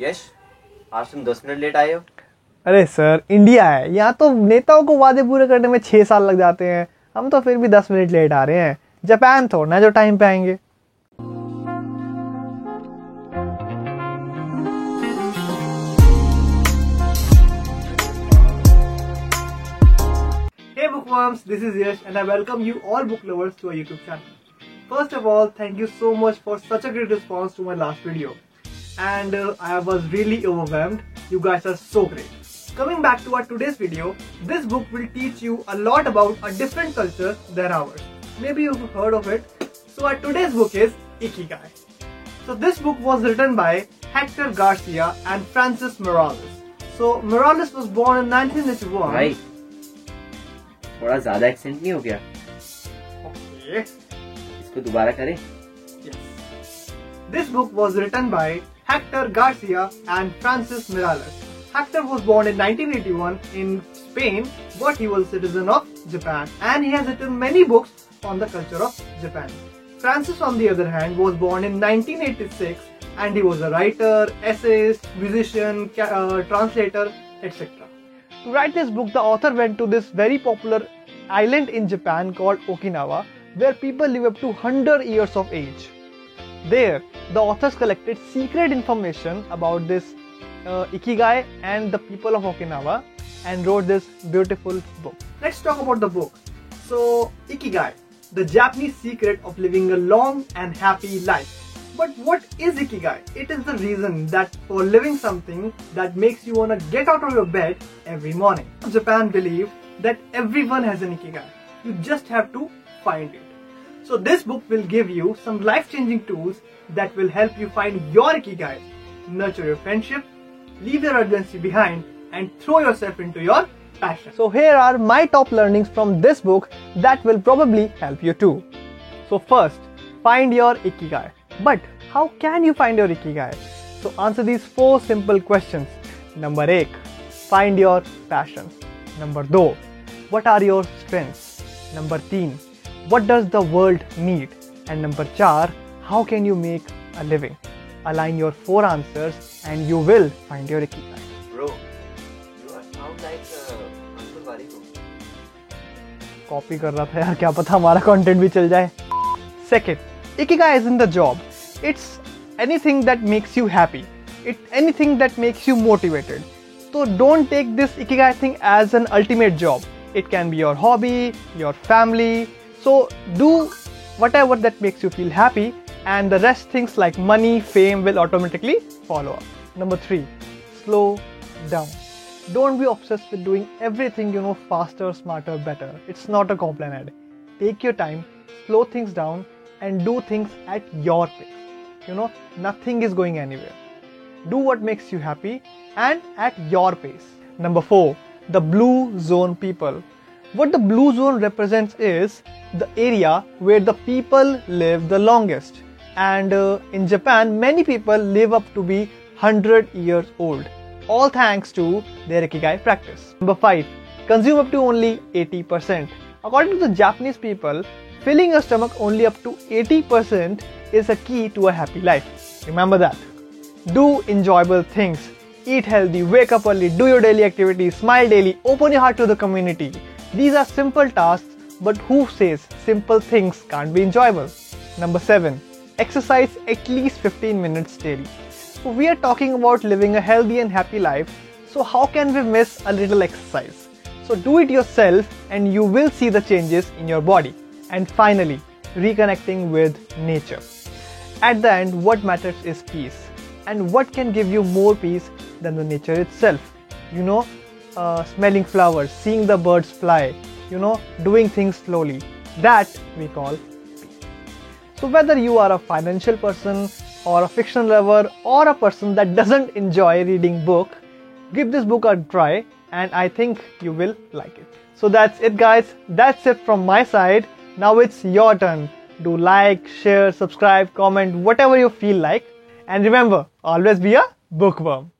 यश आज तुम दस मिनट लेट आए हो अरे सर इंडिया है यहाँ तो नेताओं को वादे पूरे करने में छः साल लग जाते हैं हम तो फिर भी दस मिनट लेट आ रहे हैं जापान थोड़ा ना जो टाइम पे आएँगे bookworms, this is Yash and I welcome you all book lovers to our YouTube channel. First of all, thank you so much for such a great response to my last video. And uh, I was really overwhelmed. You guys are so great. Coming back to our today's video, this book will teach you a lot about a different culture than ours. Maybe you've heard of it. So our today's book is Ikigai. So this book was written by Hector Garcia and Francis Morales. So Morales was born in 1981. भाई थोड़ा ज्यादा accent नहीं हो गया Okay. इसको दोबारा करें Yes. This book was written by Hector Garcia and Francis Morales. Hector was born in 1981 in Spain, but he was a citizen of Japan and he has written many books on the culture of Japan. Francis, on the other hand, was born in 1986 and he was a writer, essayist, musician, uh, translator, etc. To write this book, the author went to this very popular island in Japan called Okinawa, where people live up to 100 years of age. There, the authors collected secret information about this uh, Ikigai and the people of Okinawa and wrote this beautiful book. Let's talk about the book. So, Ikigai, the Japanese secret of living a long and happy life. But what is Ikigai? It is the reason that for living something that makes you wanna get out of your bed every morning. Japan believe that everyone has an Ikigai. You just have to find it. So this book will give you some life-changing tools that will help you find your Ikigai, nurture your friendship, leave your urgency behind and throw yourself into your passion. So here are my top learnings from this book that will probably help you too. So first, find your Ikigai. But how can you find your Ikigai? So answer these four simple questions. Number 1. Find your passion. Number 2. What are your strengths? Number 3. What does the world need? And number 4. How can you make a living? Align your four answers and you will find your Ikigai. Bro you are sound like अंकुर वालेकुम copy कर रहा था यार क्या पता हमारा content भी चल जाए second Ikigai is in the job it's anything that makes you happy it anything that makes you motivated so don't take this ikigai thing as an ultimate job it can be your hobby your family so do whatever that makes you feel happy and the rest things like money fame will automatically follow up number 3 slow down don't be obsessed with doing everything you know faster smarter better it's not a compliment. take your time slow things down and do things at your pace you know nothing is going anywhere do what makes you happy and at your pace. Number 4. The blue zone people. What the blue zone represents is the area where the people live the longest. And uh, in Japan, many people live up to be 100 years old. All thanks to their Ikigai practice. Number 5. Consume up to only 80%. According to the Japanese people, filling your stomach only up to 80% is a key to a happy life. Remember that. Do enjoyable things. Eat healthy, wake up early, do your daily activities, smile daily, open your heart to the community. These are simple tasks, but who says simple things can't be enjoyable? Number 7. Exercise at least 15 minutes daily. So, we are talking about living a healthy and happy life, so how can we miss a little exercise? So, do it yourself and you will see the changes in your body. And finally, reconnecting with nature. At the end, what matters is peace. And what can give you more peace than the nature itself? You know, uh, smelling flowers, seeing the birds fly, you know, doing things slowly. That we call peace. So, whether you are a financial person or a fiction lover or a person that doesn't enjoy reading book, give this book a try and I think you will like it. So that's it guys. That's it from my side. Now it's your turn. Do like, share, subscribe, comment, whatever you feel like. And remember, always be a bookworm.